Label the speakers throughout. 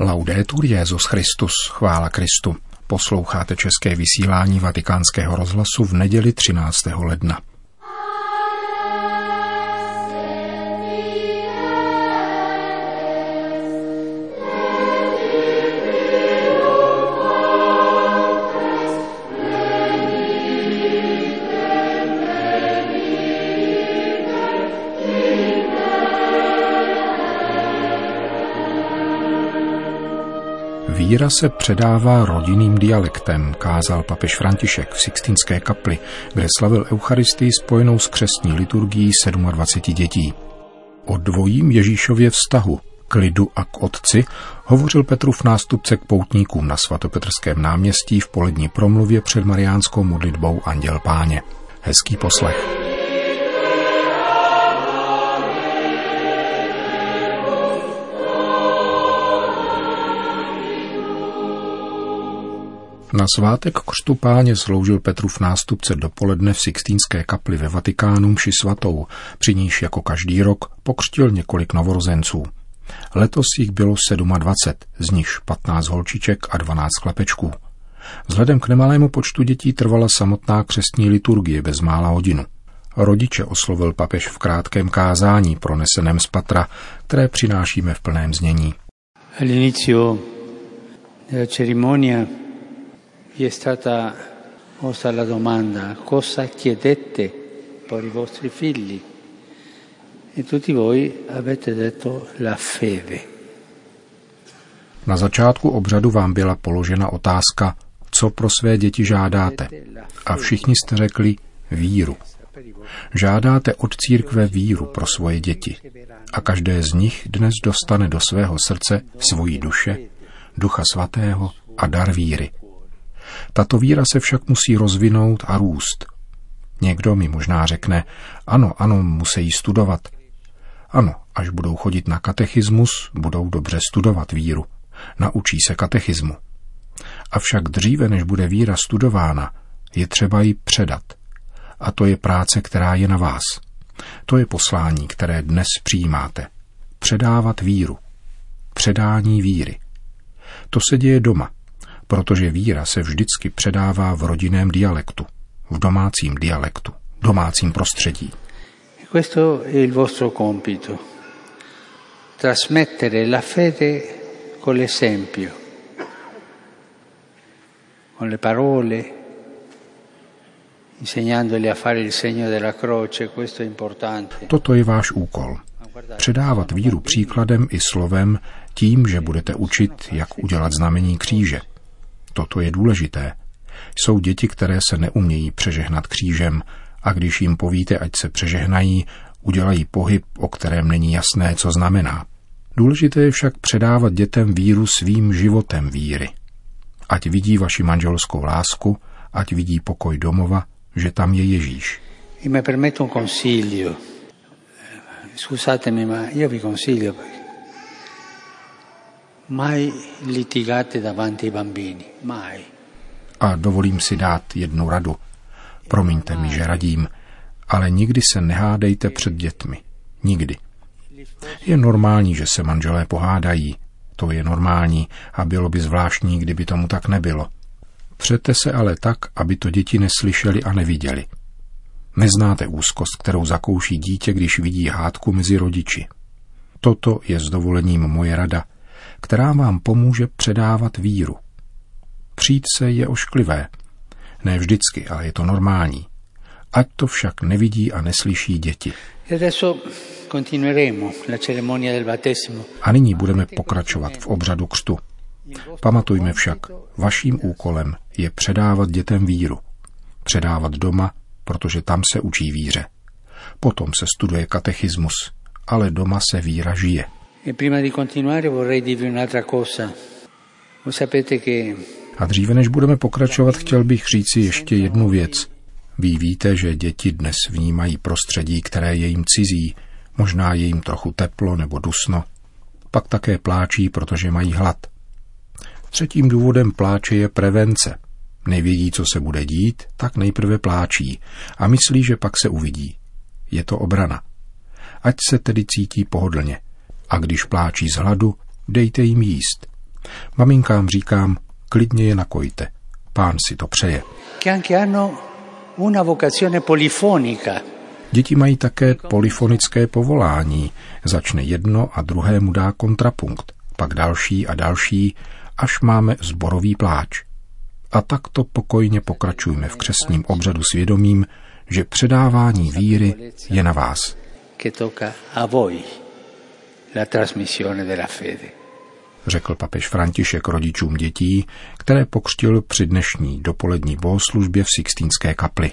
Speaker 1: Laudetur Jezus Christus, chvála Kristu. Posloucháte české vysílání Vatikánského rozhlasu v neděli 13. ledna. Víra se předává rodinným dialektem, kázal papež František v Sixtinské kapli, kde slavil Eucharistii spojenou s křestní liturgií 27 dětí. O dvojím Ježíšově vztahu, k lidu a k otci, hovořil Petrův nástupce k poutníkům na svatopetrském náměstí v polední promluvě před mariánskou modlitbou Anděl Páně. Hezký poslech. Na svátek křtu páně sloužil Petrův nástupce dopoledne v Sixtínské kapli ve Vatikánu mši svatou, při níž jako každý rok pokřtil několik novorozenců. Letos jich bylo 27, z nichž 15 holčiček a 12 klepečků. Vzhledem k nemalému počtu dětí trvala samotná křestní liturgie bez mála hodinu. Rodiče oslovil papež v krátkém kázání proneseném z patra, které přinášíme v plném znění.
Speaker 2: All'inizio della cerimonia stata posta la domanda cosa chiedete per i vostri figli e tutti voi avete detto la fede.
Speaker 1: Na začátku obřadu vám byla položena otázka, co pro své děti žádáte. A všichni jste řekli víru. Žádáte od církve víru pro svoje děti. A každé z nich dnes dostane do svého srdce svoji duše, ducha svatého a dar víry – tato víra se však musí rozvinout a růst. Někdo mi možná řekne, ano, ano, musí studovat. Ano, až budou chodit na katechismus, budou dobře studovat víru. Naučí se katechismu. Avšak dříve, než bude víra studována, je třeba ji předat. A to je práce, která je na vás. To je poslání, které dnes přijímáte. Předávat víru. Předání víry. To se děje doma, protože víra se vždycky předává v rodinném dialektu, v domácím dialektu, domácím prostředí.
Speaker 2: Questo è il vostro compito. Trasmettere la fede con l'esempio, con le parole, insegnandoli a fare il segno della croce, questo è importante.
Speaker 1: Toto je váš úkol. Předávat víru příkladem i slovem tím, že budete učit, jak udělat znamení kříže – Toto je důležité. Jsou děti, které se neumějí přežehnat křížem a když jim povíte, ať se přežehnají, udělají pohyb, o kterém není jasné, co znamená. Důležité je však předávat dětem víru svým životem víry. Ať vidí vaši manželskou lásku, ať vidí pokoj domova, že tam je Ježíš.
Speaker 2: un consiglio. Scusatemi, ma io vi consiglio Mai litigate davanti bambini, mai.
Speaker 1: A dovolím si dát jednu radu. Promiňte mi, že radím, ale nikdy se nehádejte před dětmi. Nikdy. Je normální, že se manželé pohádají. To je normální a bylo by zvláštní, kdyby tomu tak nebylo. Přete se ale tak, aby to děti neslyšeli a neviděli. Neznáte úzkost, kterou zakouší dítě, když vidí hádku mezi rodiči. Toto je s dovolením moje rada, která vám pomůže předávat víru. Přijít se je ošklivé. Ne vždycky, ale je to normální. Ať to však nevidí a neslyší děti. A nyní budeme pokračovat v obřadu křtu. Pamatujme však, vaším úkolem je předávat dětem víru. Předávat doma, protože tam se učí víře. Potom se studuje katechismus, ale doma se víra žije.
Speaker 2: E.
Speaker 1: A dříve než budeme pokračovat, chtěl bych říci ještě jednu věc. Vy víte, že děti dnes vnímají prostředí, které je jim cizí, možná je jim trochu teplo nebo dusno. Pak také pláčí, protože mají hlad. Třetím důvodem pláče je prevence. Nevědí, co se bude dít, tak nejprve pláčí a myslí, že pak se uvidí. Je to obrana. Ať se tedy cítí pohodlně – a když pláčí z hladu, dejte jim jíst. Maminkám říkám, klidně je nakojte. Pán si to přeje. Děti mají také polyfonické povolání. Začne jedno a druhému dá kontrapunkt, pak další a další, až máme zborový pláč. A takto pokojně pokračujeme v křesním obřadu svědomím, že předávání víry je na vás. Řekl papež František rodičům dětí, které pokřtil při dnešní dopolední bohoslužbě v Sixtínské kapli.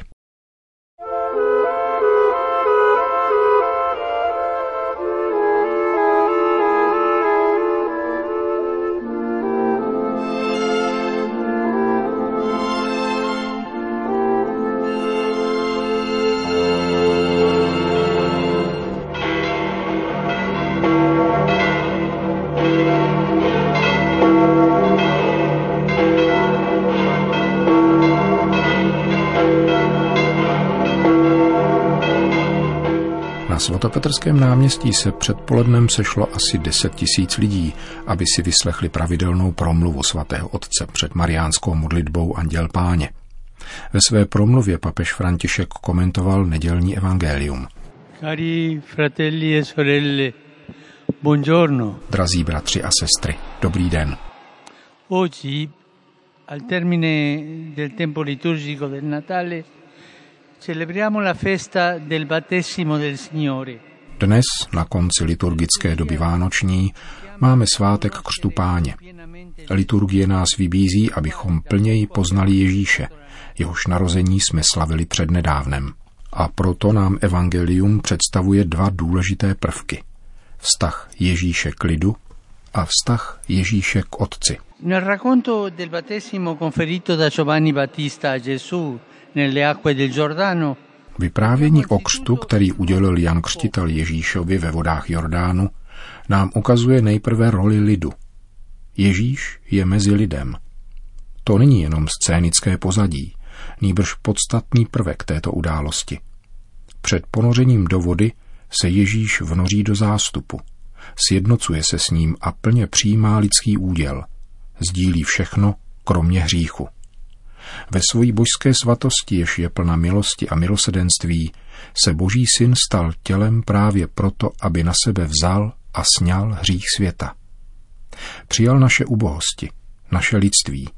Speaker 1: Svatopetrském náměstí se předpolednem sešlo asi 10 tisíc lidí, aby si vyslechli pravidelnou promluvu svatého otce před mariánskou modlitbou Anděl Páně. Ve své promluvě papež František komentoval nedělní evangelium.
Speaker 2: Cari fratelli e sorelle, buongiorno.
Speaker 1: Drazí bratři a sestry, dobrý den.
Speaker 2: Oggi, al termine del tempo liturgico del Natale,
Speaker 1: Dnes, na konci liturgické doby vánoční, máme svátek křtu páně. Liturgie nás vybízí, abychom plněji poznali Ježíše, jehož narození jsme slavili přednedávnem. A proto nám evangelium představuje dva důležité prvky. Vztah Ježíše k lidu a vztah Ježíše k Otci.
Speaker 2: Nel racconto del battesimo conferito da Giovanni Battista a Gesù nelle acque del Giordano.
Speaker 1: Vyprávění o křtu, který udělil Jan Křtitel Ježíšovi ve vodách Jordánu, nám ukazuje nejprve roli lidu. Ježíš je mezi lidem. To není jenom scénické pozadí, nýbrž podstatný prvek této události. Před ponořením do vody se Ježíš vnoří do zástupu, sjednocuje se s ním a plně přijímá lidský úděl. Sdílí všechno, kromě hříchu. Ve svojí božské svatosti, jež je plná milosti a milosedenství, se boží syn stal tělem právě proto, aby na sebe vzal a sňal hřích světa. Přijal naše ubohosti, naše lidství.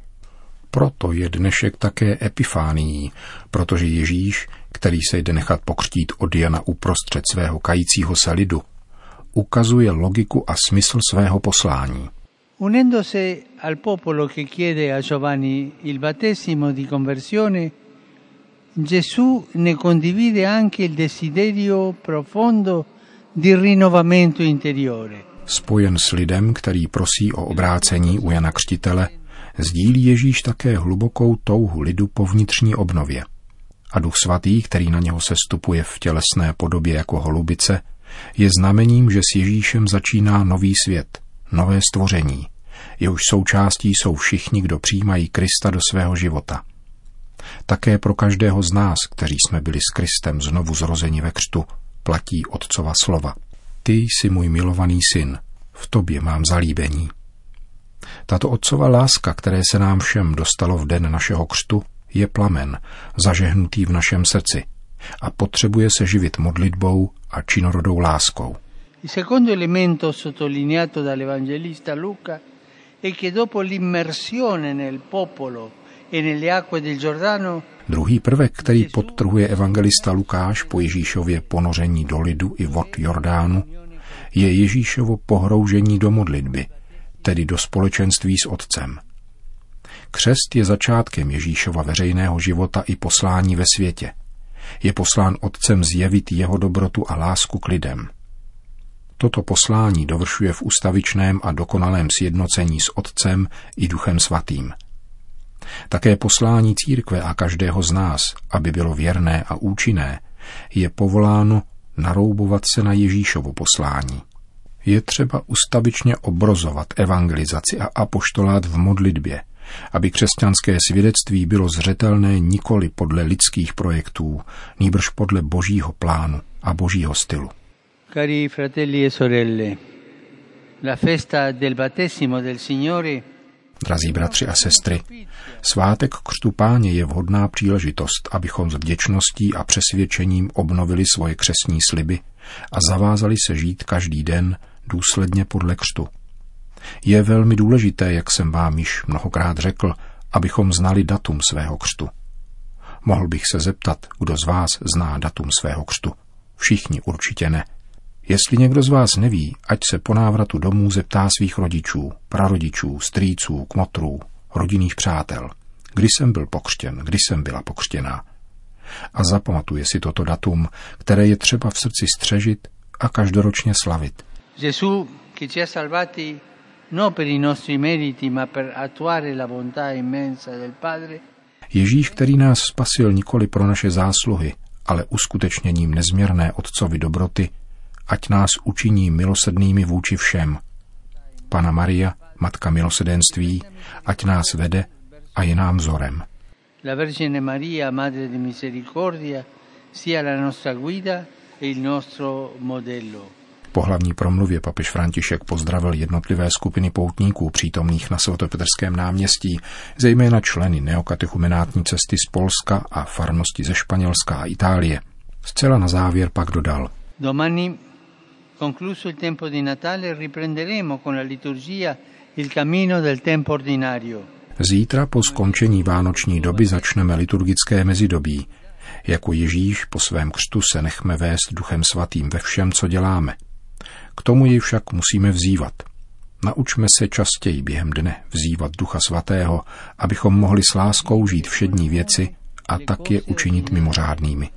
Speaker 1: Proto je dnešek také epifánií, protože Ježíš, který se jde nechat pokřtít od Jana uprostřed svého kajícího se lidu, ukazuje logiku a smysl svého poslání.
Speaker 2: Unendosi al popolo che chiede a Giovanni il battesimo di conversione, Gesù ne condivide anche il desiderio profondo di rinnovamento interiore.
Speaker 1: Spojen s lidem, který prosí o obrácení u Jana Křtitele, sdílí Ježíš také hlubokou touhu lidu po vnitřní obnově. A Duch Svatý, který na něho sestupuje v tělesné podobě jako holubice, je znamením, že s Ježíšem začíná nový svět, nové stvoření, jehož součástí jsou všichni, kdo přijímají Krista do svého života. Také pro každého z nás, kteří jsme byli s Kristem znovu zrozeni ve křtu, platí Otcova slova. Ty jsi můj milovaný syn, v tobě mám zalíbení. Tato otcova láska, které se nám všem dostalo v den našeho křtu, je plamen, zažehnutý v našem srdci a potřebuje se živit modlitbou a činorodou láskou.
Speaker 2: Il secondo elemento sottolineato dall'evangelista Luca e che dopo l'immersione nel popolo e nelle acque del Giordano
Speaker 1: Druhý prvek, který podtrhuje evangelista Lukáš po Ježíšově ponoření do lidu i vod Jordánu, je Ježíšovo pohroužení do modlitby, tedy do společenství s Otcem. Křest je začátkem Ježíšova veřejného života i poslání ve světě. Je poslán Otcem zjevit jeho dobrotu a lásku k lidem. Toto poslání dovršuje v ustavičném a dokonalém sjednocení s Otcem i Duchem Svatým. Také poslání církve a každého z nás, aby bylo věrné a účinné, je povoláno naroubovat se na Ježíšovo poslání. Je třeba ustavičně obrozovat evangelizaci a apoštolát v modlitbě, aby křesťanské svědectví bylo zřetelné nikoli podle lidských projektů, nýbrž podle božího plánu a božího stylu.
Speaker 2: Cari fratelli e sorelle, La festa del battesimo del Signore
Speaker 1: Drazí bratři a sestry, svátek křtu páně je vhodná příležitost, abychom s vděčností a přesvědčením obnovili svoje křesní sliby a zavázali se žít každý den důsledně podle křtu. Je velmi důležité, jak jsem vám již mnohokrát řekl, abychom znali datum svého křtu. Mohl bych se zeptat, kdo z vás zná datum svého křtu. Všichni určitě ne. Jestli někdo z vás neví, ať se po návratu domů zeptá svých rodičů, prarodičů, strýců, kmotrů, rodinných přátel. Kdy jsem byl pokřtěn, kdy jsem byla pokřtěná. A zapamatuje si toto datum, které je třeba v srdci střežit a každoročně slavit.
Speaker 2: Gesù che ci salvati non per i nostri meriti, ma per attuare la bontà immensa del Padre,
Speaker 1: Ježíš, který nás spasil nikoli pro naše zásluhy, ale uskutečněním nezměrné Otcovy dobroty, ať nás učiní milosednými vůči všem. Pana Maria, Matka milosedenství, ať nás vede a je nám vzorem.
Speaker 2: la Vergine Maria, Madre di Misericordia, sia la nostra guida e il nostro modello.
Speaker 1: Po hlavní promluvě papež František pozdravil jednotlivé skupiny poutníků přítomných na svatopetrském náměstí, zejména členy neokatechumenátní cesty z Polska a farnosti ze Španělska a Itálie. Zcela na závěr pak dodal.
Speaker 2: Domani, concluso il tempo di Natale, riprenderemo con la liturgia il cammino del tempo ordinario.
Speaker 1: Zítra po skončení vánoční doby začneme liturgické mezidobí. Jako Ježíš po svém křtu se nechme vést duchem svatým ve všem, co děláme. K tomu ji však musíme vzývat. Naučme se častěji během dne vzývat Ducha Svatého, abychom mohli s láskou žít všední věci a tak je učinit mimořádnými.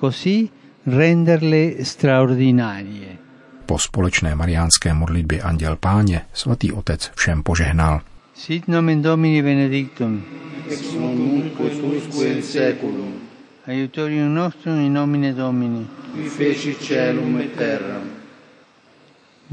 Speaker 2: Così renderle straordinarie.
Speaker 1: Po společné mariánské modlitbě Anděl Páně svatý otec všem požehnal.
Speaker 2: Sit nomen Domini benedictum,
Speaker 3: ex nunc usque in seculum,
Speaker 2: aiutorium nostrum in nomine Domini.
Speaker 3: qui feci celum et terram.